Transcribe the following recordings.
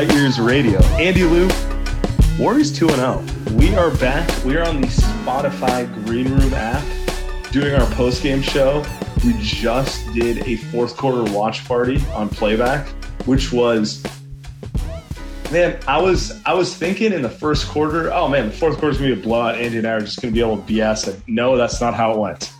Light Years Radio. Andy Liu, Warriors 2 0. We are back. We are on the Spotify Green Room app doing our post game show. We just did a fourth quarter watch party on playback, which was man, I was I was thinking in the first quarter, oh man, the fourth quarter is gonna be a blowout. Andy and I are just gonna be able to BS it. No, that's not how it went.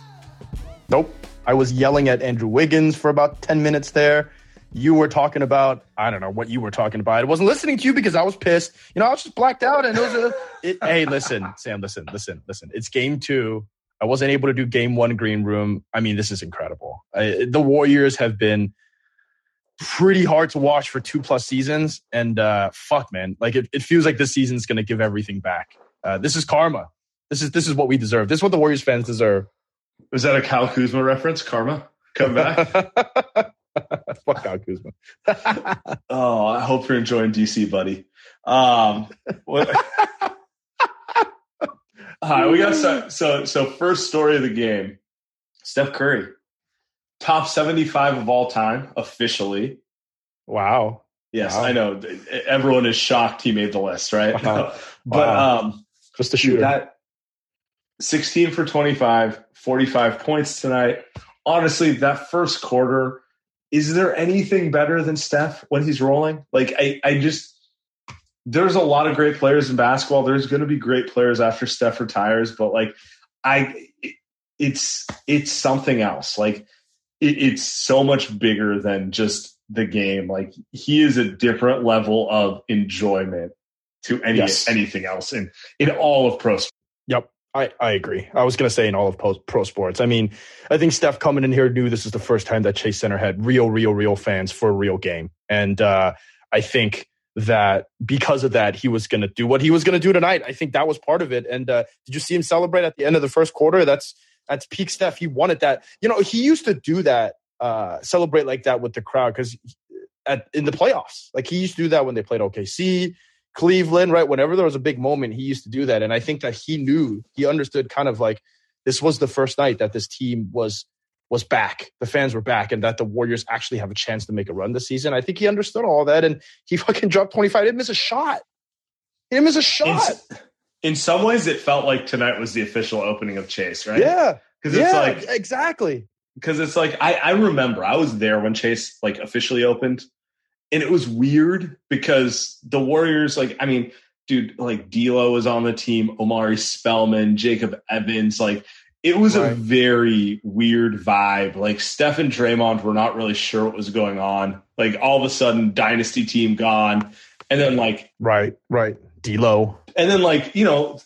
Nope. I was yelling at Andrew Wiggins for about 10 minutes there. You were talking about, I don't know what you were talking about. I wasn't listening to you because I was pissed. You know, I was just blacked out and it was a, it, hey, listen, Sam, listen, listen, listen. It's game two. I wasn't able to do game one green room. I mean, this is incredible. I, the Warriors have been pretty hard to watch for two plus seasons. And uh, fuck, man, like it, it feels like this season's going to give everything back. Uh, this is karma. This is this is what we deserve. This is what the Warriors fans deserve. Was that a Kyle Kuzma reference? Karma? Come back? Fuck Kyle Kuzma. oh, I hope you're enjoying DC, buddy. Um, what, Hi, we got so, so so first story of the game. Steph Curry, top 75 of all time officially. Wow. Yes, Wow. I know. Everyone is shocked he made the list, right? Wow. but Wow. um Just a shooter. that 16 for 25, 45 points tonight. Honestly, that first quarter, is there anything better than Steph when he's rolling? Like I I just there's a lot of great players in basketball. There's going to be great players after Steph retires, but like I it- it's it's something else. Like it, it's so much bigger than just the game. Like he is a different level of enjoyment to any Yes. anything else in in all of pro sports. I, I agree. I was going to say in all of pro, pro sports. I mean, I think Steph coming in here knew this is the first time that Chase Center had real, real, real fans for a real game. And uh, I think that because of that, he was going to do what he was going to do tonight. I think that was part of it. And uh, did you see him celebrate at the end of the first quarter? That's that's peak Steph. He wanted that. You know, he used to do that, uh, celebrate like that with the crowd because in the playoffs, like he used to do that when they played OKC. Cleveland, right? Whenever there was a big moment, he used to do that. And I think that he knew, he understood kind of like this was the first night that this team was was back. The fans were back and that the Warriors actually have a chance to make a run this season. I think he understood all that and he fucking dropped 25. He didn't miss a shot. He didn't miss a shot. s- in some ways, it felt like tonight was the official opening of Chase, right? Yeah. because it's yeah, like exactly. because it's like I, I remember I was there when Chase like officially opened, and it was weird because the Warriors, like I mean, dude, like D'Lo was on the team, Omari Spellman, Jacob Evans, like it was a very weird vibe. Like Steph and Draymond were not really sure what was going on. Like all of a sudden, dynasty team gone, and then like Right, right. D'Lo. and then like you know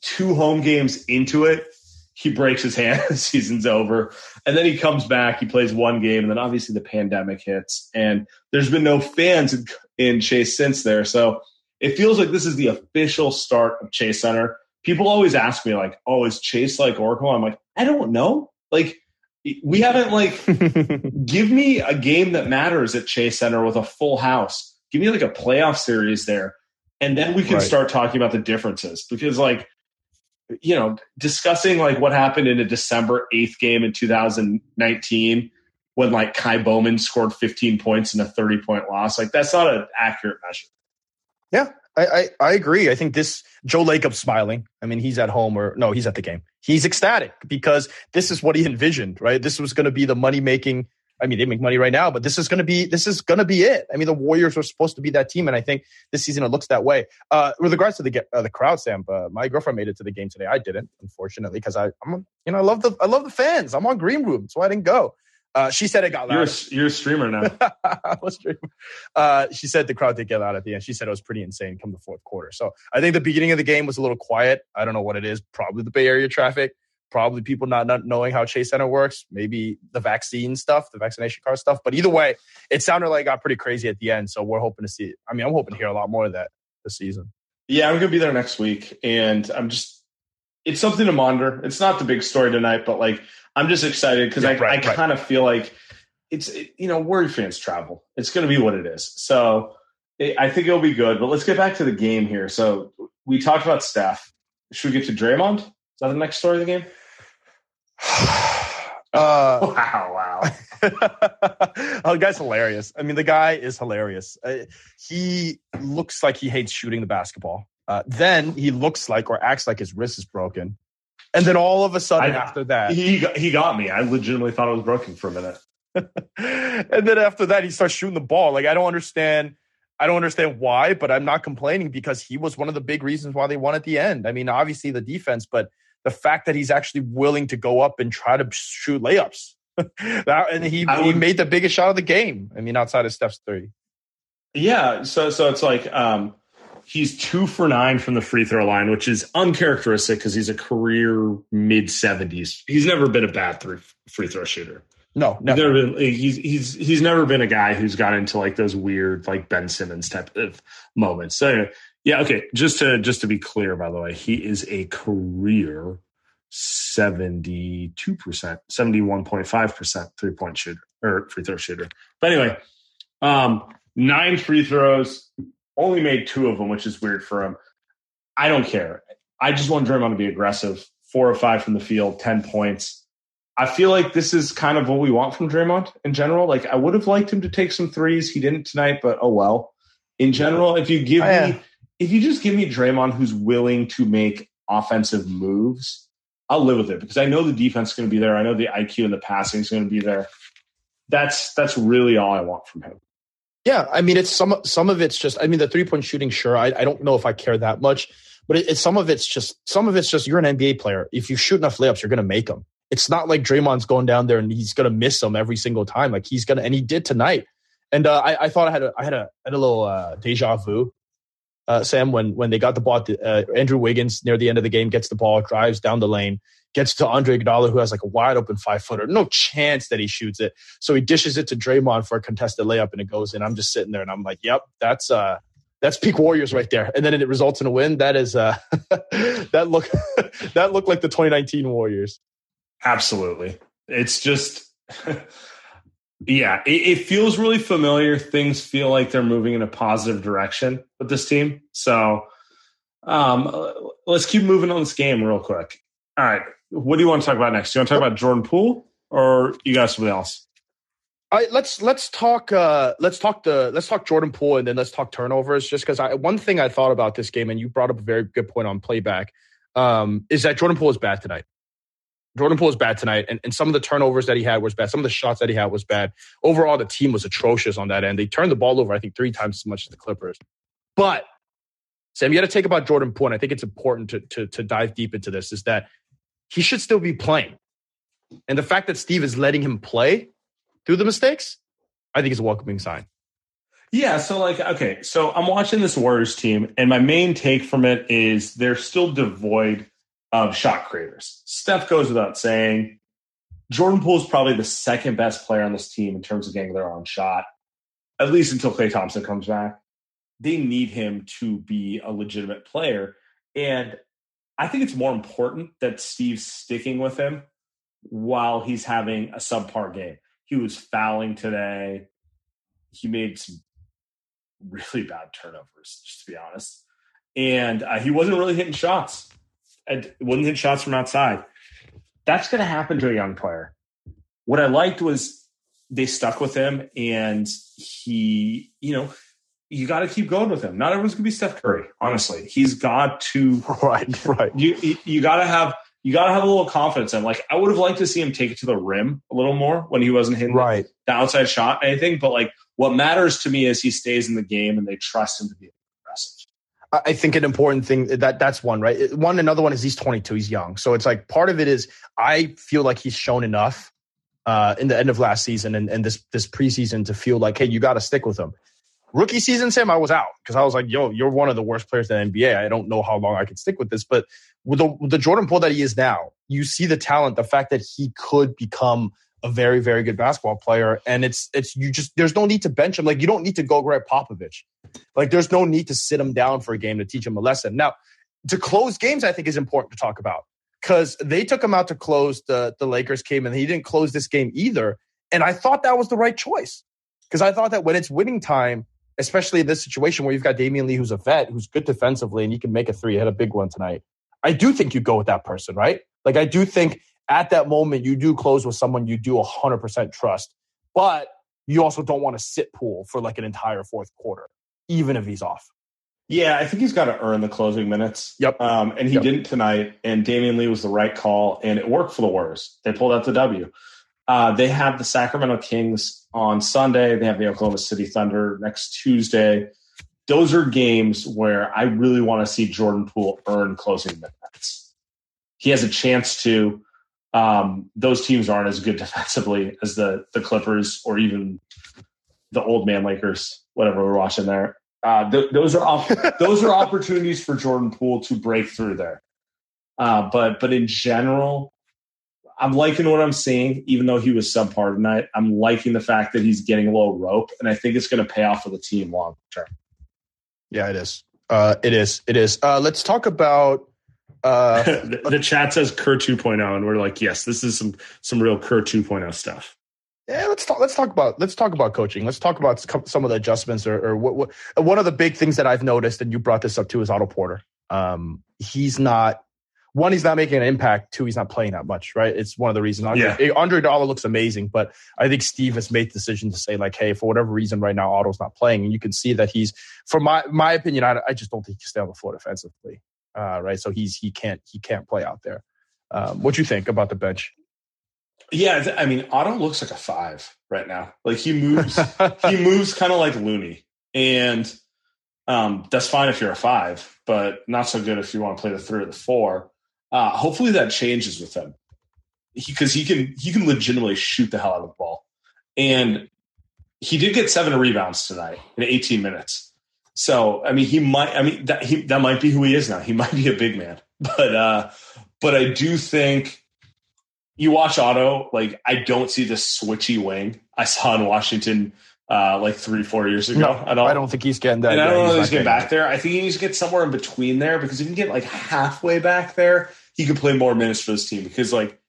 two home games into it he breaks his hand the season's over and then he comes back he plays one game and then obviously the pandemic hits and there's been no fans in, in chase since there so it feels like this is the official start of chase center people always ask me like oh is chase like oracle i'm like i don't know like we haven't like give me a game that matters at Chase Center with a full house. Give me like a playoff series there. and then we can Right. start talking about the differences because like you know discussing like what happened in a december 8th game in 2019 when like Ky Bowman scored 15 points in a 30 point loss like that's not an accurate measure I, I, I agree. I think this Joe Lacob's smiling. I mean, he's at home or no, he's at the game. He's ecstatic because this is what he envisioned, right? This was going to be the money making. I mean, they make money right now, but this is going to be this is going to be it. I mean, the Warriors were supposed to be that team, and I think this season it looks that way. Uh, with regards to the uh, the crowd, Sam, uh, my girlfriend made it to the game today. I didn't, unfortunately, because I I'm you know I love the I love the fans. I'm on Green Room, so I didn't go. Uh, she said it got you're loud. a, you're a streamer now dreaming. Uh, she said the crowd did get loud at the end. She said it was pretty insane come the fourth quarter. So I think the beginning of the game was a little quiet. I don't know what it is. Probably the Bay Area traffic. Probably people not, not knowing how Chase Center works. Maybe the vaccine stuff, the vaccination card stuff. But either way, it sounded like it got pretty crazy at the end. So we're hoping to see. I mean, I'm hoping to hear a lot more of that this season. Yeah, I'm gonna be there next week, and I'm just it's something to monitor. It's not the big story tonight, but like I'm just excited because Yeah, I, right, I right. kind of feel like it's it- you know Warrior fans travel. It's gonna be what it is. So it, I think it'll be good. But let's get back to the game here. So we talked about Steph. Should we get to Draymond? Is that the next story of the game? uh, Wow, wow. oh, the guy's hilarious. I mean, the guy is hilarious. Uh, he looks like he hates shooting the basketball. Uh, then he looks like or acts like his wrist is broken. And then all of a sudden, I- after that, he got, he got me. I legitimately thought it was broken for a minute. and then after that, he starts shooting the ball. Like I don't understand. I don't understand why, but I'm not complaining because he was one of the big reasons why they won at the end. I mean, obviously the defense, but the fact that he's actually willing to go up and try to shoot layups. that, and he, I he made the biggest shot of the game. I mean, outside of Steph's three. Yeah, so so it's like um, he's two for nine from the free throw line, which is uncharacteristic because he's a career mid seventies. He's never been a bad three free throw shooter. No, He's never. never been. He's he's he's never been a guy who's got into like those weird like Ben Simmons type of moments. So anyway, yeah, okay. Just to just to be clear, by the way, he is a career seventy two percent, seventy one point five percent three point shooter or free throw shooter. But anyway, um, nine free throws, only made two of them, which is weird for him. I don't care. I just want Draymond to be aggressive. Four or five from the field, ten points. I feel like this is kind of what we want from Draymond in general. Like I would have liked him to take some threes. He didn't tonight, but oh well. In general, if you give Oh, yeah. me if you just give me Draymond who's willing to make offensive moves, I'll live with it because I know the defense is going to be there. I know the IQ and the passing is going to be there. That's that's really all I want from him. Yeah, I mean, it's some some of it's just. I mean, the three point shooting, sure. I, I don't know if I care that much, but it, it's some of it's just some of it's just. You're an NBA player. If you shoot enough layups, you're going to make them. It's not like Draymond's going down there and he's going to miss them every single time. Like he's going to, and he did tonight. And uh, I, I thought I had a I had a had a little uh, deja vu. Uh, Sam, when when they got the ball, uh, Andrew Wiggins near the end of the game gets the ball, drives down the lane, gets to Andre Iguodala, who has like a wide open five footer. No chance that he shoots it. So he dishes it to Draymond for a contested layup, and it goes in. I'm just sitting there, and I'm like, "Yep, that's uh, that's peak Warriors right there." And then it results in a win. That is uh, that look that looked like the 2019 Warriors. Absolutely. It's just, yeah, it, it feels really familiar. Things feel like they're moving in a positive direction with this team. So um, let's keep moving on this game real quick. All right. What do you want to talk about next? Do you want to talk about Jordan Poole or you got something else? Let's let's talk uh, let's talk the let's talk Jordan Poole and then let's talk turnovers. Just because I one thing I thought about this game and you brought up a very good point on playback um, is that Jordan Poole is bad tonight. Jordan Poole was bad tonight, and, and some of the turnovers that he had was bad. Some of the shots that he had was bad. Overall, the team was atrocious on that end. They turned the ball over, I think, three times as much as the Clippers. But Sam, you got to take about Jordan Poole, and I think it's important to, to to dive deep into this. Is that he should still be playing, and the fact that Steve is letting him play through the mistakes, I think is a welcoming sign. Yeah, so like okay, so I'm watching this Warriors team, and my main take from it is they're still devoid of shot creators. Steph goes without saying. Jordan Poole is probably the second best player on this team in terms of getting their own shot, at least until Klay Thompson comes back. They need him to be a legitimate player, and I think it's more important that Steve's sticking with him while he's having a subpar game. He was fouling today. He made some really bad turnovers, just to be honest. and uh, he wasn't really hitting shots. It wasn't hitting shots from outside. That's going to happen to a young player. What I liked was they stuck with him, and he, you know, you got to keep going with him. Not everyone's going to be Steph Curry. Honestly, he's got to right, right. You you got to have you got to have a little confidence in. Like I would have liked to see him take it to the rim a little more when he wasn't hitting right. the outside shot or anything. But like what matters to me is he stays in the game and they trust him to be. I think an important thing that that's one right. One another one is he's 22. He's young, so it's like part of it is I feel like he's shown enough uh, in the end of last season and, and this this preseason to feel like hey you got to stick with him. Rookie season, Sam, I was out because I was like, yo, you're one of the worst players in the NBA. I don't know how long I can stick with this. But with the, with the Jordan Poole that he is now, you see the talent, the fact that he could become a very, very good basketball player. And it's, it's, you just, there's no need to bench him. Like, you don't need to go grab Popovich. Like, there's no need to sit him down for a game to teach him a lesson. Now, to close games, I think is important to talk about because they took him out to close the, the Lakers game and he didn't close this game either. And I thought that was the right choice because I thought that when it's winning time, especially in this situation where you've got Damion Lee, who's a vet, who's good defensively, and he can make a three, hit a big one tonight. I do think you go with that person, right? Like, I do think at that moment you do close with someone you do 100% trust, but you also don't want to sit Poole for like an entire fourth quarter, even if he's off. Yeah, I think he's got to earn the closing minutes. Yep. Um, and he yep. didn't tonight, and Damion Lee was the right call, and it worked for the Warriors. They pulled out the W. Uh, they have the Sacramento Kings on Sunday. They have the Oklahoma City Thunder next Tuesday. Those are games where I really want to see Jordan Poole earn closing minutes. He has a chance to. Um, those teams aren't as good defensively as the the Clippers or even the old man Lakers, whatever we're watching there. Uh, th- those are op- those are opportunities for Jordan Poole to break through there. Uh, but but in general, I'm liking what I'm seeing, even though he was subpar tonight. I'm liking the fact that he's getting a little rope, and I think it's going to pay off for the team long term. Yeah, it is. Uh, it is. It is. Uh, let's talk about. Uh, the, the, chat says Kerr 2.0, and we're like, yes, this is some some real Kerr 2.0 stuff. Yeah, let's talk. Let's talk about let's talk about coaching. Let's talk about some of the adjustments, or, or what, what. One of the big things that I've noticed, and you brought this up too, is Otto Porter. Um, he's not one, he's not making an impact. Two, he's not playing that much, right? It's one of the reasons. Andre, yeah. Andre Iguodala looks amazing, but I think Steve has made the decision to say like, hey, for whatever reason, right now Otto's not playing, and you can see that he's, for my my opinion, I, I just don't think he can stay on the floor defensively, uh, right? So he's he can't he can't play out there. Um, what do you think about the bench? Yeah, I mean, Otto looks like a five right now. Like he moves, he moves kind of like Looney, and um, that's fine if you're a five, but not so good if you want to play the three or the four. Uh, hopefully that changes with him because he, he, can he can legitimately shoot the hell out of the ball, and he did get seven rebounds tonight in 18 minutes. So I mean, he might. I mean, that he, that might be who he is now. He might be a big man, but uh, but I do think you watch Otto. Like I don't see the switchy wing I saw in Washington uh, like three, four years ago. No, I don't, I don't think he's getting that. And I don't know if he's getting back there. I think he needs to get somewhere in between there because if he can get like halfway back there, he could play more minutes for this team because like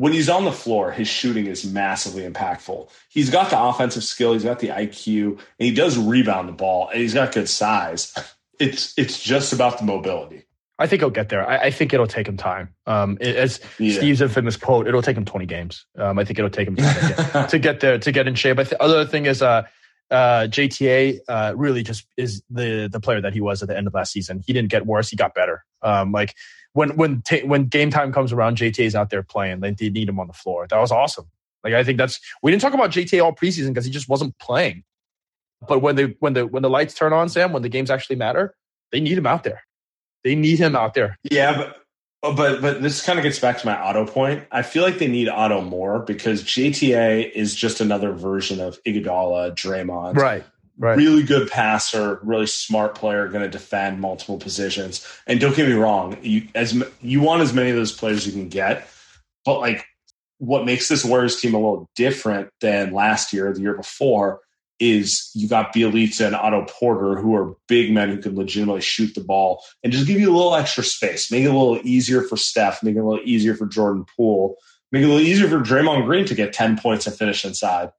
when he's on the floor, his shooting is massively impactful. He's got the offensive skill, he's got the IQ, and he does rebound the ball, and he's got good size. It's it's just about the mobility. I think he'll get there. I, I think it'll take him time. Um, it, as yeah. Steve's infamous quote, it'll take him 20 games. Um, I think it'll take him to, get, to get there, to get in shape. But the other thing is, uh, uh, JTA uh, really just is the the player that he was at the end of last season. He didn't get worse; he got better. Um, like when when when game time comes around, JTA is out there playing. They, they need him on the floor. That was awesome. Like I think that's we didn't talk about JTA all preseason because he just wasn't playing. But when they when the when the lights turn on, Sam, when the games actually matter, they need him out there. They need him out there. Yeah, but oh, but but this kind of gets back to my Otto point. I feel like they need Otto more because JTA is just another version of Iguodala, Draymond. Right. Right. Really good passer, really smart player, going to defend multiple positions. And don't get me wrong, you as you want as many of those players you can get, but like what makes this Warriors team a little different than last year, the year before, is you got Bjelica and Otto Porter, who are big men who can legitimately shoot the ball and just give you a little extra space, make it a little easier for Steph, make it a little easier for Jordan Poole, make it a little easier for Draymond Green to get 10 points and finish inside.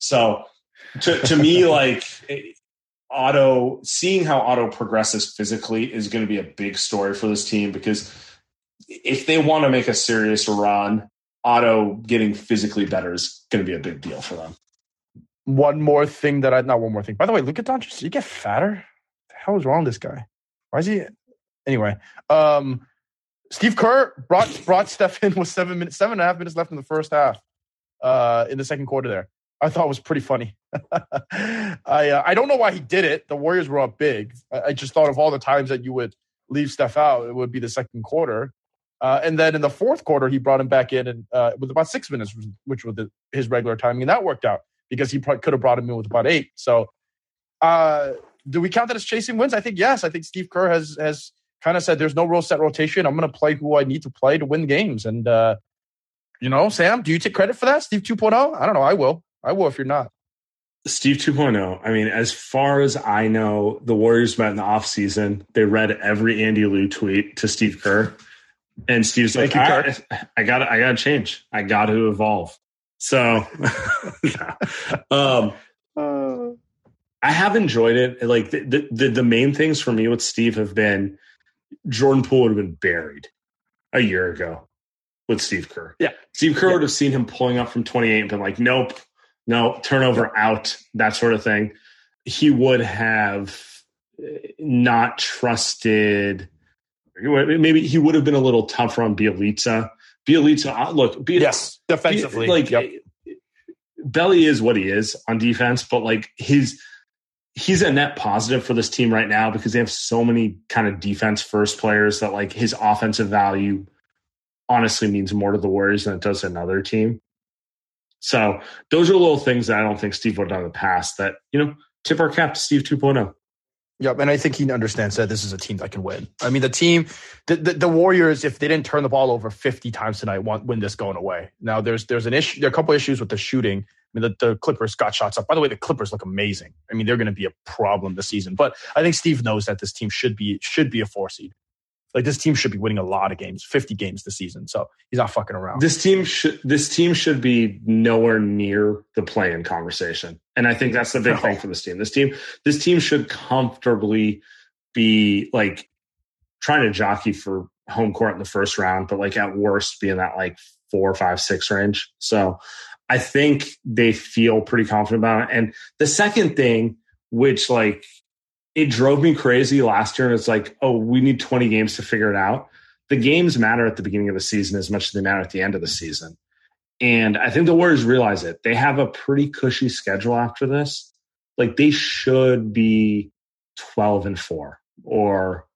So to, to me, like Otto, seeing how Otto progresses physically is going to be a big story for this team because if they want to make a serious run, Otto getting physically better is going to be a big deal for them. One more thing that I not one more thing. By the way, Luka Doncic, you get fatter. the hell is wrong with this guy? Why is he? Anyway, um, Steve Kerr brought brought Steph in with seven minutes, seven and a half minutes left in the first half. Uh, in the second quarter, there, I thought was pretty funny. I uh, I don't know why he did it. The Warriors were up big. I, I, just thought of all the times that you would leave Steph out, it would be the second quarter. Uh, and then in the fourth quarter, he brought him back in and uh, with about six minutes, which was the, his regular timing, and that worked out because he could have brought him in with about eight. So, uh, do we count that as chasing wins? I think yes. I think Steve Kerr has has kind of said there's no real set rotation. I'm going to play who I need to play to win games. And uh, you know, Sam, do you take credit for that, Steve 2.0? I don't know. I will. I will if you're not. Steve 2.0. I mean, as far as I know, the Warriors met in the offseason. They read every Andy Liu tweet to Steve Kerr. And Steve's like, I, I got I got to change. I got to evolve. So, um, uh. I have enjoyed it. Like the, the the main things for me with Steve have been Jordan Poole would have been buried a year ago with Steve Kerr. Yeah, Steve Kerr yeah. would have seen him pulling up from 28 and been like, "Nope, no turnover out," that sort of thing. He would have not trusted maybe he would have been a little tougher on Bjelica. Bjelica, uh, look, Biel, yes, defensively, like yep. Belly is what he is on defense, but like his he's a net positive for this team right now because they have so many kind of defense first players that like his offensive value honestly means more to the Warriors than it does another team. So those are little things that I don't think Steve would have done in the past that, you know, tip our cap to Steve 2.0. Yep, and I think he understands that this is a team that can win. I mean, the team, the, the, the, Warriors, if they didn't turn the ball over 50 times tonight, want win this going away. Now, there's there's an issue, there are a couple issues with the shooting. I mean, the, the Clippers got shots up. By the way, the Clippers look amazing. I mean, they're going to be a problem this season. But I think Steve knows that this team should be should be a four seed. Like this team should be winning a lot of games, 50 games this season. So he's not fucking around. This team should this team should be nowhere near the play-in conversation. And I think that's the big no. thing for this team. This team this team should comfortably be like trying to jockey for home court in the first round, but like at worst be in that like four, five, six range. So I think they feel pretty confident about it. And the second thing, which like it drove me crazy last year. And it's like, oh, we need 20 games to figure it out. The games matter at the beginning of the season as much as they matter at the end of the season. And I think the Warriors realize it. They have a pretty cushy schedule after this. Like they should be 12 and 4 or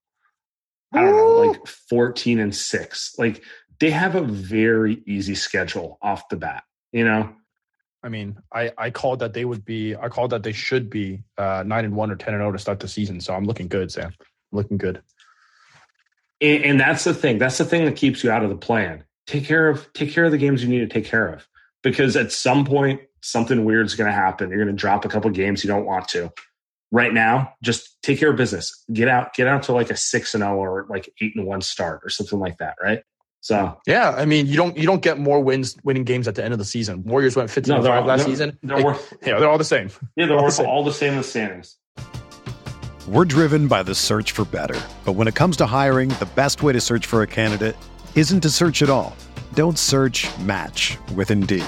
I don't know, like 14 and 6. Like they have a very easy schedule off the bat, you know? I mean, I, I called that they would be, I called that they should be uh, nine and one or ten and zero oh to start the season. So I'm looking good, Sam. I'm looking good. And, and that's the thing. That's the thing that keeps you out of the plan. Take care of take care of the games you need to take care of, because at some point something weird is going to happen. You're going to drop a couple games you don't want to. Right now, just take care of business. Get out, get out to like a six and zero oh or like eight and one start or something like that. Right. So yeah, I mean, you don't you don't get more wins winning games at the end of the season. Warriors went fifteen no, five last they're, season. They're worth, yeah, they're all the same. Yeah, they're all, worth the all the same as standings. We're driven by the search for better, but when it comes to hiring, the best way to search for a candidate isn't to search at all. Don't search. Match with Indeed.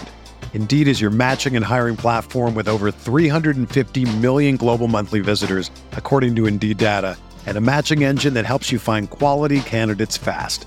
Indeed is your matching and hiring platform with over 350 million global monthly visitors, according to Indeed data, and a matching engine that helps you find quality candidates fast.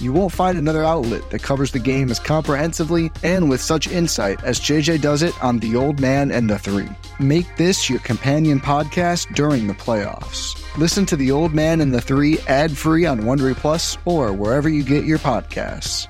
You won't find another outlet that covers the game as comprehensively and with such insight as JJ does it on The Old Man and the Three. Make this your companion podcast during the playoffs. Listen to The Old Man and the Three ad free on Wondery Plus or wherever you get your podcasts.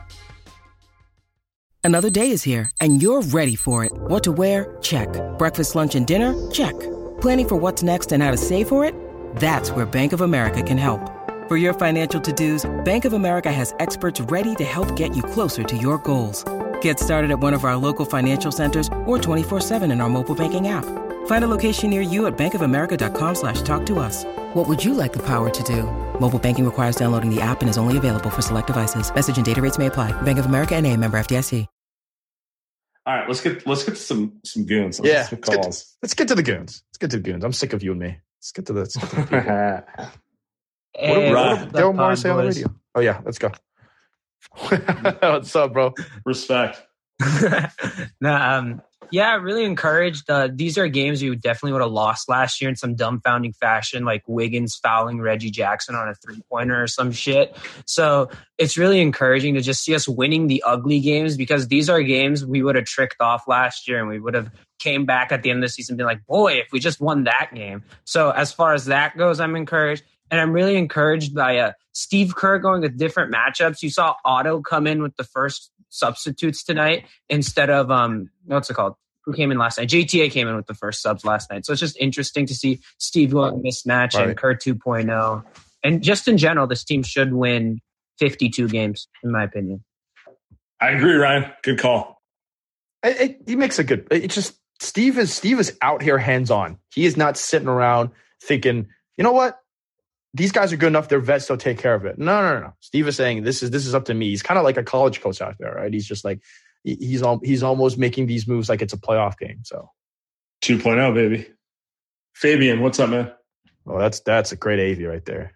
Another day is here and you're ready for it. What to wear? Check. Breakfast, lunch, and dinner? Check. Planning for what's next and how to save for it? That's where Bank of America can help. For your financial to-dos, Bank of America has experts ready to help get you closer to your goals. Get started at one of our local financial centers or 24-7 in our mobile banking app. Find a location near you at bankofamerica.com slash talk to us. What would you like the power to do? Mobile banking requires downloading the app and is only available for select devices. Message and data rates may apply. Bank of America and a member FDIC. All right, let's get let's get to some some goons. Let's Yeah, get some let's get, calls. let's get to the goons. Let's get to the goons. I'm sick of you and me. Let's get to the. Let's get to the people. what Hey, did, right. what what's did Daryl Morey say on the radio? Oh yeah, let's go. What's up, bro? Respect. no, um, yeah, really encouraged. Uh, these are games you definitely would have lost last year in some dumbfounding fashion, like Wiggins fouling Reggie Jackson on a three pointer or some shit. So it's really encouraging to just see us winning the ugly games because these are games we would have tricked off last year and we would have came back at the end of the season and been like, boy, if we just won that game. So as far as that goes, I'm encouraged. And I'm really encouraged by uh, Steve Kerr going with different matchups. You saw Otto come in with the first substitutes tonight instead of um what's it called? Who came in last night? JTA came in with the first subs last night. So it's just interesting to see Steve going mismatch Right. and Kerr 2.0. And just in general, this team should win 52 games, in my opinion. I agree, Ryan. Good call. It, it, he makes a good. It's just Steve is Steve is out here hands on. He is not sitting around thinking, you know what, these guys are good enough. They're vets. They'll take care of it. No, no, no, no. Steve is saying this is this is up to me. He's kind of like a college coach out there, right? He's just like he's al- he's almost making these moves like it's a playoff game. So, 2.0, baby. Fabian, what's up, man? well, that's that's a great AV right there.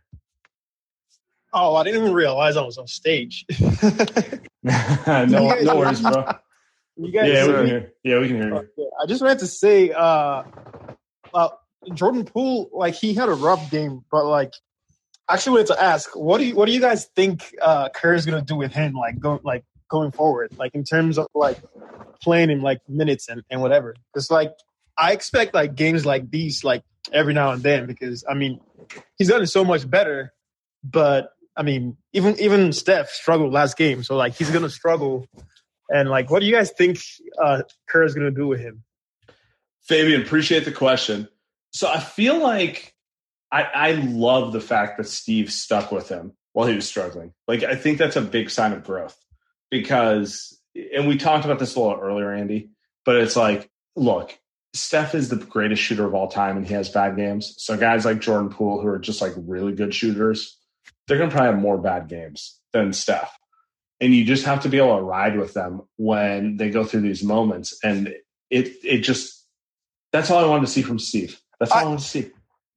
Oh, I didn't even realize I was on stage. no, no worries, bro. you guys, Yeah, we can hear. Yeah, we can hear you. I just wanted to say, uh, uh, Jordan Poole, like he had a rough game, but like, I actually wanted to ask, what do you, what do you guys think uh, Kerr is gonna do with him, like go, like going forward, like in terms of like playing him like minutes and, and whatever? Because like I expect like games like these like every now and then because I mean he's gotten so much better, but I mean even even Steph struggled last game, so like he's gonna struggle. And like, what do you guys think uh, Kerr is gonna do with him? Fabian, appreciate the question. So I feel like I, I love the fact that Steve stuck with him while he was struggling. Like I think that's a big sign of growth because, and we talked about this a little earlier, Andy, but it's like, look, Steph is the greatest shooter of all time, and he has bad games. So guys like Jordan Poole, who are just like really good shooters, they're gonna probably have more bad games than Steph. And you just have to be able to ride with them when they go through these moments. And it it just that's all I wanted to see from Steve. That's all I, I- wanted to see.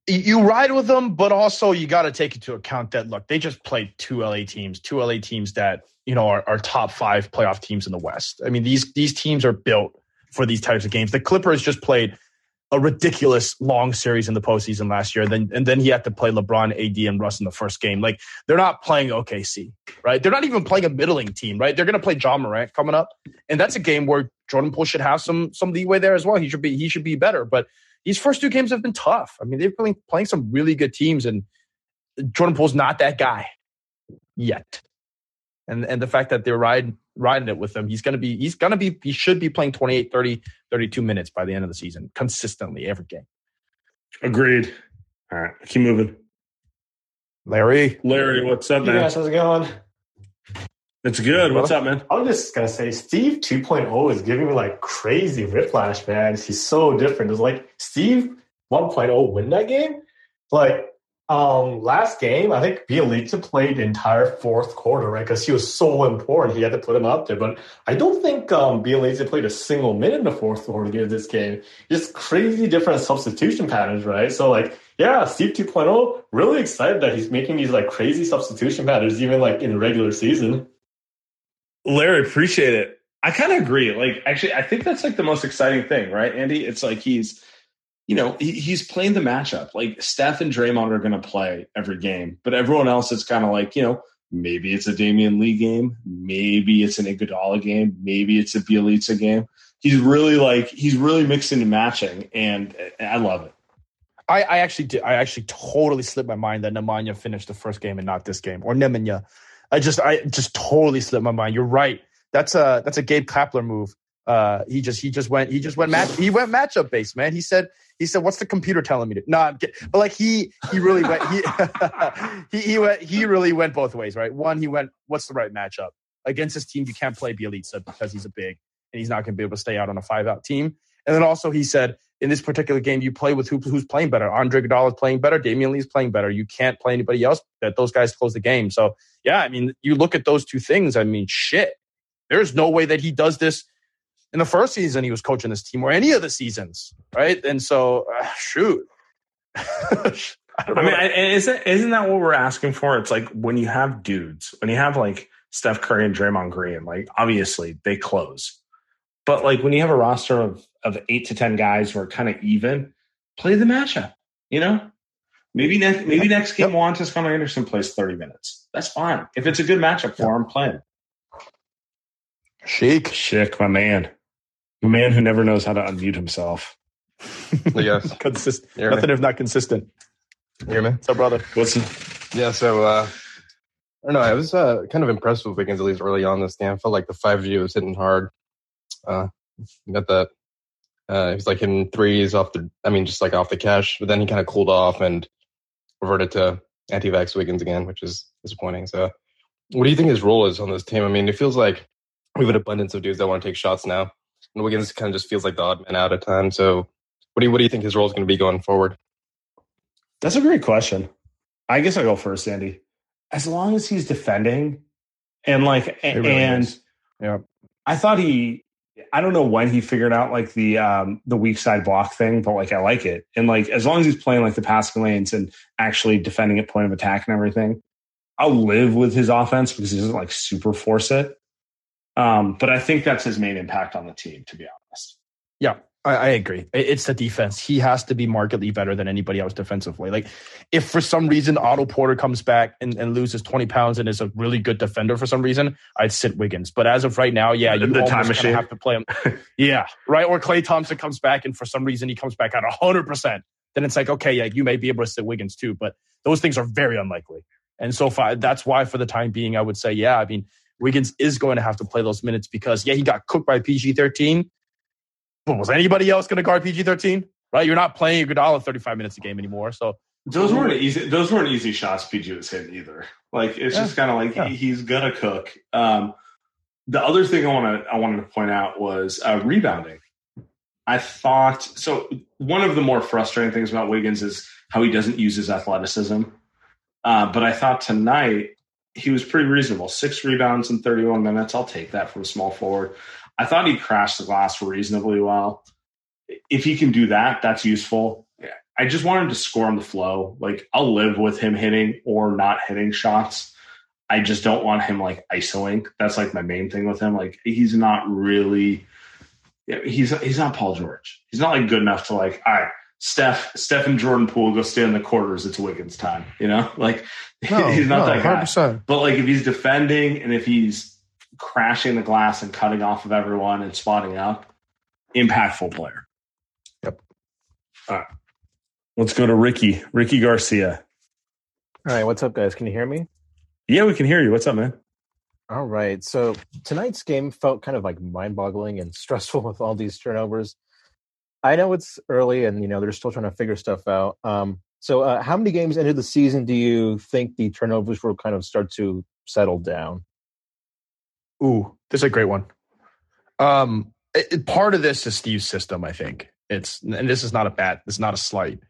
You- ride with them, but also you got to take into account that look, they just played two LA teams, two LA teams that you know are, are top five playoff teams in the West. I mean these these teams are built for these types of games. The Clippers just played a ridiculous long series in the postseason last year. and Then and then he had to play LeBron, AD, and Russ in the first game. Like they're not playing OKC, right? They're not even playing a middling team, right? They're going to play Ja Morant coming up, and that's a game where Jordan Poole should have some some leeway there as well. He should be he should be better, but these first two games have been tough. I mean, they've been playing some really good teams, and Jordan Poole's not that guy yet. And and the fact that they're riding riding it with him, he's gonna be he's gonna be he should be playing 28, 30, 32 minutes by the end of the season consistently every game. Agreed. All right, keep moving. Larry. Larry, what's up, Hey man? guys, how's it going? It's good. What's up, man? I'm just gonna say Steve 2.0 is giving me like crazy whiplash, man. He's so different. It's like Steve 1.0 win that game. Like um last game, I think Bjelica played the entire fourth quarter, right? Because he was so important, he had to put him up there. But I don't think um Bjelica played a single minute in the fourth quarter of this game. Just crazy different substitution patterns, right? So like yeah, Steve 2.0, really excited that he's making these like crazy substitution patterns even like in regular season. Larry, appreciate it. I kind of agree. Like, actually, I think that's like the most exciting thing, right, Andy? It's like he's, you know, he, he's playing the matchup. Like, Steph and Draymond are going to play every game, but everyone else is kind of like, you know, maybe it's a Damion Lee game, maybe it's an Iguodala game, maybe it's a Bjelica game. He's really like he's really mixing and matching, and I love it. I, I actually did. I actually totally slipped my mind that Nemanja finished the first game and not this game, or Nemanja. I just, I just totally slipped my mind. You're right. That's a that's a Gabe Kapler move. Uh, he just he just went he just went match he went matchup based man. He said he said what's the computer telling me to? No, I'm kidding. but like he he really went he he he went he really went both ways right. One he went what's the right matchup against his team? You can't play Bjelica because he's a big and he's not going to be able to stay out on a five out team. And then also he said in this particular game, you play with who, who's playing better. Andre Iguodala is playing better. Damion Lee is playing better. You can't play anybody else. That those guys close the game. So yeah, I mean, you look at those two things. I mean, shit. There's no way that he does this in the first season he was coaching this team or any of the seasons, right? And so, uh, shoot. I, I mean, I, isn't isn't that what we're asking for? It's like when you have dudes, when you have like Steph Curry and Draymond Green, like obviously they close. But like when you have a roster of of eight to ten guys who are kind of even, play the matchup. You know, maybe next maybe next game Juan Toscano-Anderson plays thirty minutes. That's fine if it's a good matchup for him. Playing. Sheik, Schick, my man, the man who never knows how to unmute himself. yes. consistent. You hear me? Nothing if not consistent. You hear me? So, brother, What's Yeah, so uh I don't know, I was uh, kind of impressed with Wiggins at least early on this game. I felt like the five G was hitting hard. Uh got that uh he was like hitting threes off the I mean just like off the cash, but then he kind of cooled off and reverted to anti vax Wiggins again, which is disappointing. So what do you think his role is on this team? I mean, it feels like we have an abundance of dudes that want to take shots now. And Wiggins kind of just feels like the odd man out at times. So what do you what do you think his role is going to be going forward? That's a great question. I guess I'll go first, Andy. As long as he's defending and like really and is. Yeah. I thought he I don't know when he figured out like the um the weak side block thing, but like I like it. And like as long as he's playing like the passing lanes and actually defending at point of attack and everything, I'll live with his offense because he doesn't like super force it. Um, but I think that's his main impact on the team, to be honest. Yeah, I, I agree. It's the defense. He has to be markedly better than anybody else defensively. Like, if for some reason Otto Porter comes back and, and loses 20 pounds and is a really good defender for some reason, I'd sit Wiggins. But as of right now, yeah, you The time machine. have to play him. yeah, right. Or Klay Thompson comes back and for some reason he comes back at 100%. Then it's like, okay, yeah, you may be able to sit Wiggins too, but those things are very unlikely. And so far, that's why for the time being, I would say, yeah, I mean, Wiggins is going to have to play those minutes because, yeah, he got cooked by PG 13. But was anybody else going to guard PG 13? Right? You're not playing Iguodala 35 minutes a game anymore. So, Those weren't easy. Those weren't easy shots. PG was hitting either. Like it's Yeah. just kind of like Yeah. he, he's gonna cook. Um, the other thing I want to I wanted to point out was uh, rebounding. I thought so. One of the more frustrating things about Wiggins is how he doesn't use his athleticism. Uh, but I thought tonight he was pretty reasonable. Six rebounds in 31 minutes. I'll take that from a small forward. I thought he crashed the glass reasonably well. If he can do that, that's useful. I just want him to score on the flow. Like I'll live with him hitting or not hitting shots. I just don't want him like isoing. That's like my main thing with him. Like he's not really he's he's not Paul George. He's not like good enough to like, all right, Steph, Steph and Jordan Poole go stay in the quarters. It's Wiggins time. You know, like he's not that guy. 100%. But like if he's defending and if he's crashing the glass and cutting off of everyone and spotting up, impactful player. Yep. All right. Let's go to Ricky. Ricky Garcia. All right, what's up, guys? Can you hear me? Yeah, we can hear you. What's up, man? All right. So tonight's game felt kind of like mind-boggling and stressful with all these turnovers. I know it's early, and you know they're still trying to figure stuff out. Um, So, uh, how many games into the season do you think the turnovers will kind of start to settle down? Ooh, this is a great one. Um, it, it- part of this is Steve's system. I think it's, and this is not a bad, this is not a slight.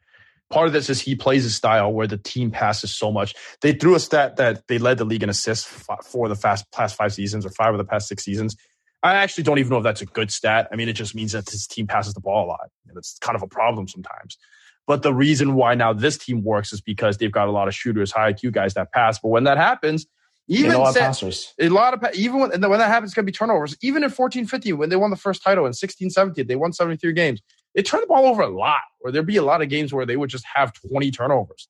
Part of this is he plays a style where the team passes so much. They threw a stat that they led the league in assists for the fast, past five seasons or five of the past six seasons. I actually don't even know if that's a good stat. I mean, it just means that his team passes the ball a lot. It's kind of a problem sometimes. But the reason why now this team works is because they've got a lot of shooters, high IQ guys that pass. But when that happens, even a lot of passers. a lot of even when, and when that happens, it's gonna be turnovers. Even in 14, 15, when they won the first title in 16, 17, they won 73 games. They turned the ball over a lot, or there'd be a lot of games where they would just have 20 turnovers.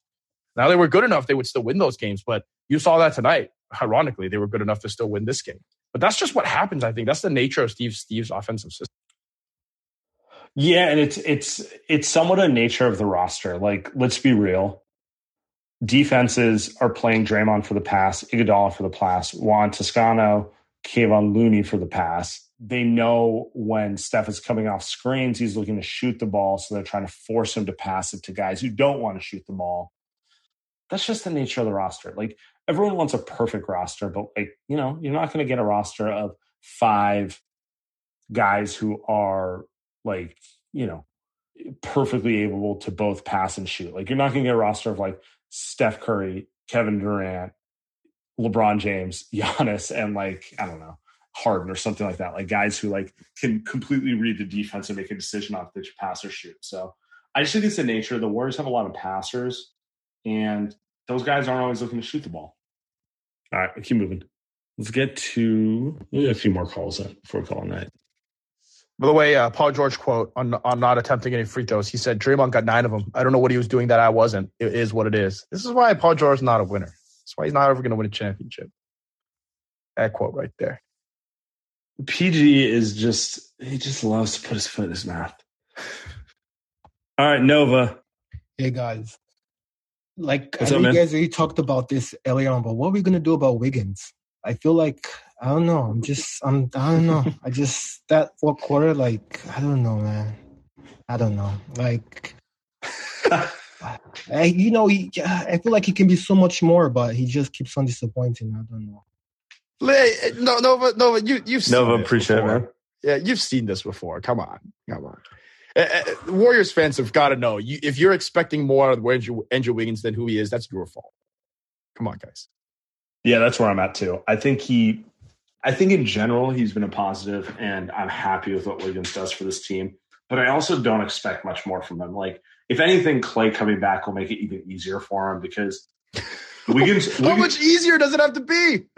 Now they were good enough, they would still win those games, but you saw that tonight. Ironically, they were good enough to still win this game. But that's just what happens. I think that's the nature of Steve Steve's offensive system. Yeah, and it's it's it's somewhat a nature of the roster. Like, let's be real. Defenses are playing Draymond for the pass, Iguodala for the pass, Juan Toscano, Kevon Looney for the pass. They know when Steph is coming off screens, he's looking to shoot the ball, so they're trying to force him to pass it to guys who don't want to shoot the ball. That's just the nature of the roster. Like everyone wants a perfect roster, but like, you know, you're not going to get a roster of five guys who are like, you know, perfectly able to both pass and shoot. Like you're not going to get a roster of like Steph Curry, Kevin Durant, LeBron James, Giannis, and like, I don't know, Harden or something like that. Like guys who like can completely read the defense and make a decision off if they pass or shoot. So I just think it's the nature. The Warriors have a lot of passers and those guys aren't always looking to shoot the ball. All right, keep moving. Let's get to a few more calls before we call it night. By the way, uh, Paul George quote on on not attempting any free throws. He said Draymond got nine of them. I don't know what he was doing that I wasn't. It is what it is. This is why Paul George is not a winner. That's why he's not ever going to win a championship. That quote right there. PG is just he just loves to put his foot in his mouth. All right, Nova. Hey guys, like What's I up, know man? you guys already talked about this earlier on, but what are we gonna do about Wiggins? I feel like I don't know. I'm just I'm I don't know. I just that fourth quarter, like I don't know, man. I don't know. Like I, you know, he I feel like he can be so much more, but he just keeps on disappointing. I don't know. Hey, No, Nova, Nova, you you've seen Nova, this appreciate it, man. Yeah, you've seen this before. Come on, come on. Uh, Warriors fans have got to know you, if you're expecting more out of Andrew, Andrew Wiggins than who he is, that's your fault. Come on, guys. Yeah, that's where I'm at too. I think he, I think in general he's been a positive, and I'm happy with what Wiggins does for this team. But I also don't expect much more from him. Like, if anything, Klay coming back will make it even easier for him because Wiggins. How Wiggins much easier does it have to be?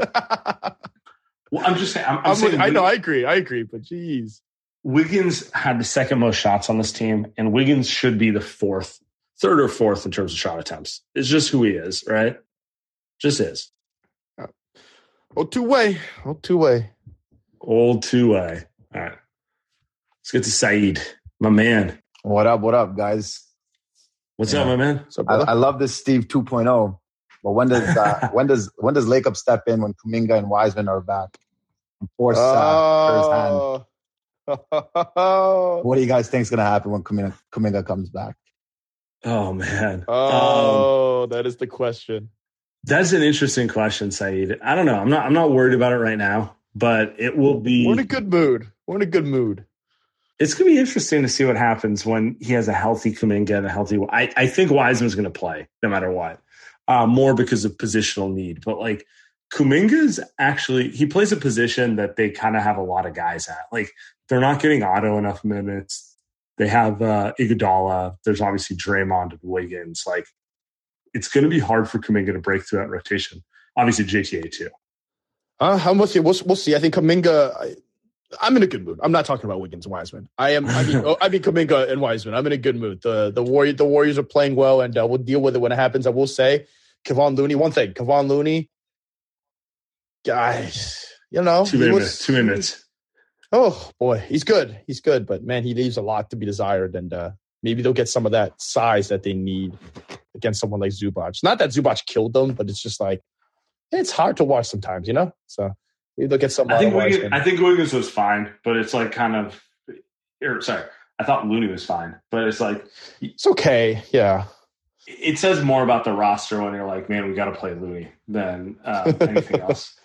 well, I'm just saying. I'm, I'm I'm saying with- I know, I agree, I agree, but geez, Wiggins had the second most shots on this team, and Wiggins should be the fourth, third or fourth in terms of shot attempts. It's just who he is, right? Just is. Oh two way, oh two way. Old two way. All right. Let's get to Saeed, my man. What up? What up, guys? What's Yeah. up, my man? So, I, I love this Steve 2.0. But when does uh, when does when does Lacob step in when Kuminga and Wiseman are back? And force uh, Kerr's hand. oh, What do you guys think is going to happen when Kuminga, Kuminga comes back? Oh man. Um, oh, that is the question. That's an interesting question, Saeed. I don't know. I'm not I'm not worried about it right now, but it will be We're in a good mood. We're in a good mood. it's going to be interesting to see what happens when he has a healthy Kuminga and a healthy. I, I think Wiseman's going to play no matter what, uh, more because of positional need. But like Kuminga's actually he plays a position that they kind of have a lot of guys at. Like they're not getting Otto enough minutes. They have uh, Iguodala. There's obviously Draymond and Wiggins. Like it's going to be hard for Kuminga to break through that rotation. Obviously JTA too. Uh, I'm with you. We'll, we'll see. I think Kuminga. I, I'm in a good mood. I'm not talking about Wiggins and Wiseman. I am. I mean, oh, I mean Kuminga and Wiseman. I'm in a good mood. The the Warrior the Warriors are playing well, and uh, we'll deal with it when it happens. I will say, Kevon Looney. One thing, Kevon Looney. Guys, you know, Two minutes. Two minutes. Oh boy, he's good. He's good, but man, he leaves a lot to be desired, and uh, maybe they'll get some of that size that they need against someone like Zubac. Not that Zubac killed them, but it's just like it's hard to watch sometimes, you know. So maybe they'll get some. I think Wiggins. I think Wiggins was fine, but it's like kind of. Or, sorry, I thought Looney was fine, but it's like It's okay. Yeah. it says more about the roster when you're like, man, we got to play Looney than uh, anything else.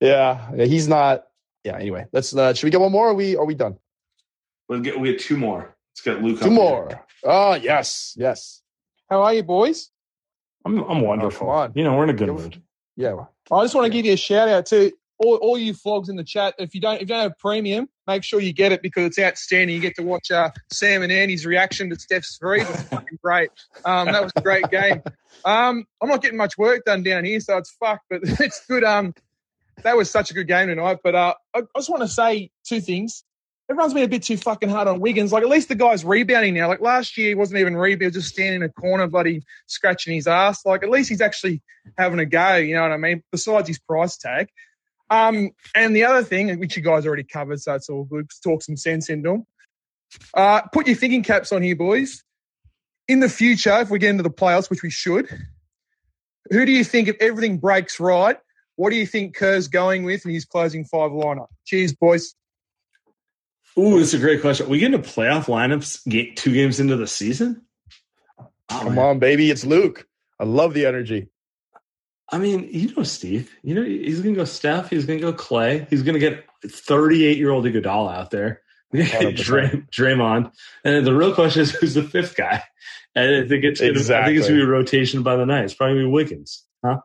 Yeah, yeah, he's not. Yeah. Anyway, let's. Uh, should we get one more? Or are we are we done? We'll get we get two more. Let's get Luke. Two more. Oh yes, yes. How are you, boys? I'm I'm wonderful. on. You know, we're in a good mood. Yeah. I just want to give you a shout out to all, all you flogs in the chat. If you don't if you don't have premium, make sure you get it because it's outstanding. You get to watch uh, Sam and Andy's reaction to Steph's three. It's fucking great. Um, that was a great game. Um, I'm not getting much work done down here, so it's fucked, but it's good. Um, that was such a good game tonight. But uh, I, I just want to say two things. Everyone's been a bit too fucking hard on Wiggins. Like, at least the guy's rebounding now. Like, last year, he wasn't even rebounding, just standing in a corner, bloody scratching his ass. Like, at least he's actually having a go, you know what I mean? Besides his price tag. Um, and the other thing, which you guys already covered, so it's all good, talk some sense into them. Uh, put your thinking caps on here, boys. In the future, if we get into the playoffs, which we should, who do you think, if everything breaks right, what do you think Kerr's going with in his closing five lineup? Cheers, boys. Ooh, it's a great question. We get into playoff lineups ga- two games into the season. Oh, Come man. on, baby. It's Luke. I love the energy. I mean, you know, Steve. You know, he's going to go Steph. He's going to go Klay. He's going to get 38 year old Iguodala out there. We're gonna get 100%. Dray, Draymond. And the real question is who's the fifth guy? And I think it's gonna, I think it's going to be a rotation by the night. It's probably to be Wiggins. Huh?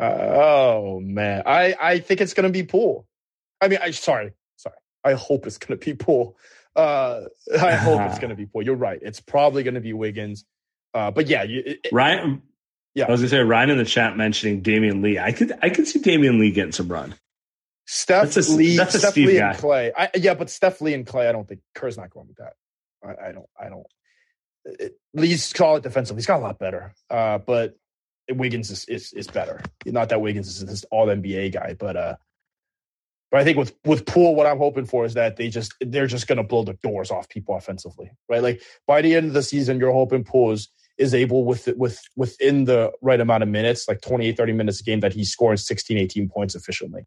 Uh, oh man, I I think it's gonna be Poole. I mean, I sorry. I hope it's gonna be Poole. Uh, I hope it's gonna be Poole. You're right. It's probably gonna be Wiggins. Uh, but yeah, you, it, Ryan. Yeah. I was going to say Ryan in the chat mentioning Damion Lee. I could I could see Damion Lee getting some run. Steph That's a- Lee, that's Steph Steve Lee guy. and Klay. I, yeah, but Steph Lee and Klay, I don't think Kerr's not going with that. I, I don't. I don't. It, Lee's call it defensive. He's got a lot better. Uh, but Wiggins is, is is better. Not that Wiggins is this all NBA guy, but uh, but I think with with Poole, what I'm hoping for is that they just they're just going to blow the doors off people offensively, right? Like by the end of the season, you're hoping Poole is, is able with with within the right amount of minutes, like 28, 30 minutes a game, that he's scoring 16, 18 points efficiently.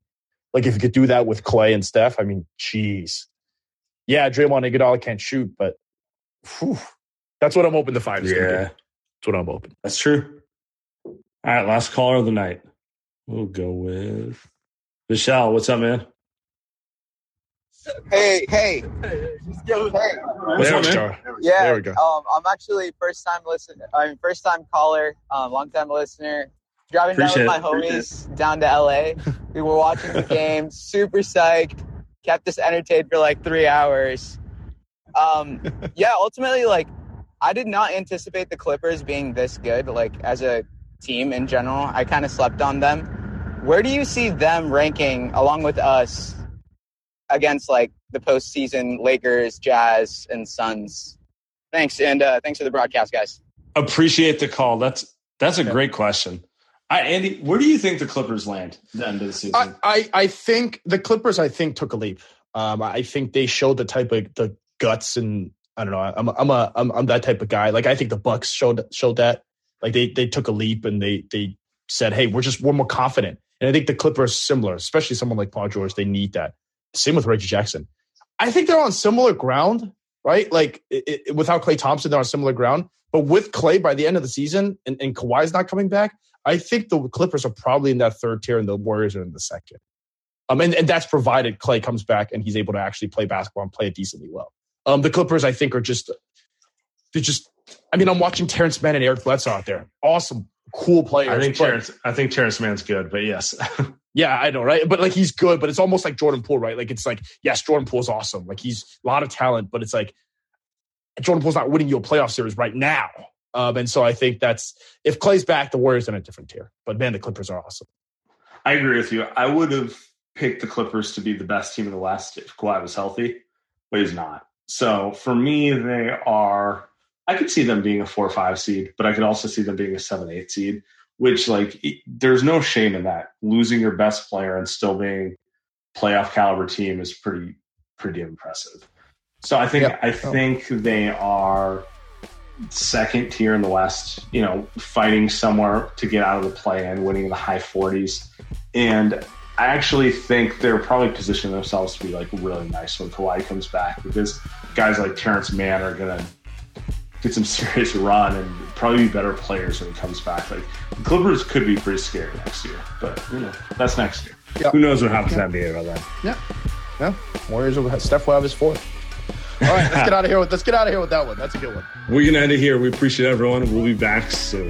Like if you could do that with Klay and Steph, I mean, jeez. Yeah, Draymond and Iguodala can't shoot, but whew, that's what I'm hoping the five is. Yeah. That's what I'm hoping. That's true. All right, last caller of the night. We'll go with Michelle. What's up, man? Hey, hey, hey. What's There up, we man? go. Yeah, There we go. Um, I'm actually first time listener. I'm first time caller, um, long time listener. Driving Appreciate down with my homies down to LA. We were watching the game, super psyched. Kept us entertained for like three hours. Um, yeah, ultimately, like I did not anticipate the Clippers being this good. Like as a team in general, I kind of slept on them. Where do you see them ranking along with us against like the postseason Lakers, Jazz, and Suns? Thanks, and uh, thanks for the broadcast, guys. Appreciate the call. That's that's a great question. I, Andy, where do you think the Clippers land at the end of the season? I, I, I think the Clippers, I think, took a leap. Um, I think they showed the type of the guts and I don't know. I'm I'm a I'm, I'm that type of guy. Like I think the Bucks showed showed that. Like they they took a leap and they they said, hey, we're just we're more confident. And I think the Clippers similar, especially someone like Paul George. They need that. Same with Reggie Jackson. I think they're on similar ground, right? Like it, it, without Klay Thompson, they're on similar ground. But with Klay, by the end of the season, and, and Kawhi's not coming back, I think the Clippers are probably in that third tier, and the Warriors are in the second. Um, and, and that's provided Klay comes back and he's able to actually play basketball and play it decently well. Um, the Clippers, I think, are just they're just. I mean, I'm watching Terrence Mann and Eric Bledsoe out there. Awesome, cool players. I think Terrence, I think Terrence Mann's good, but yes, yeah, I know, right? But like he's good, but it's almost like Jordan Poole, right? Like it's like, yes, Jordan Poole's awesome. Like he's a lot of talent, but it's like Jordan Poole's not winning you a playoff series right now. Um, and so I think that's if Klay's back, the Warriors are in a different tier. But man, the Clippers are awesome. I agree with you. I would have picked the Clippers to be the best team in the West if Kawhi was healthy, but he's not. So for me, they are. I could see them being a four or five seed, but I could also see them being a seven eight seed. Which like it- there's no shame in that. Losing your best player and still being playoff caliber team is pretty pretty impressive. So I think Yeah. I oh. think they are second tier in the West, you know, fighting somewhere to get out of the play and winning in the high 40s. And I actually think they're probably positioning themselves to be like really nice when Kawhi comes back because guys like Terrence Mann are going to get some serious run and probably be better players when he comes back. Like the Clippers could be pretty scary next year, but you know that's next year. Yeah. Who knows what happens Yeah. in the NBA by then? Yeah. Yeah. Warriors will have, Steph will have his fourth. All right, let's get out of here with let's get out of here with that one. That's a good one. We're gonna end it here. We appreciate everyone. We'll be back soon.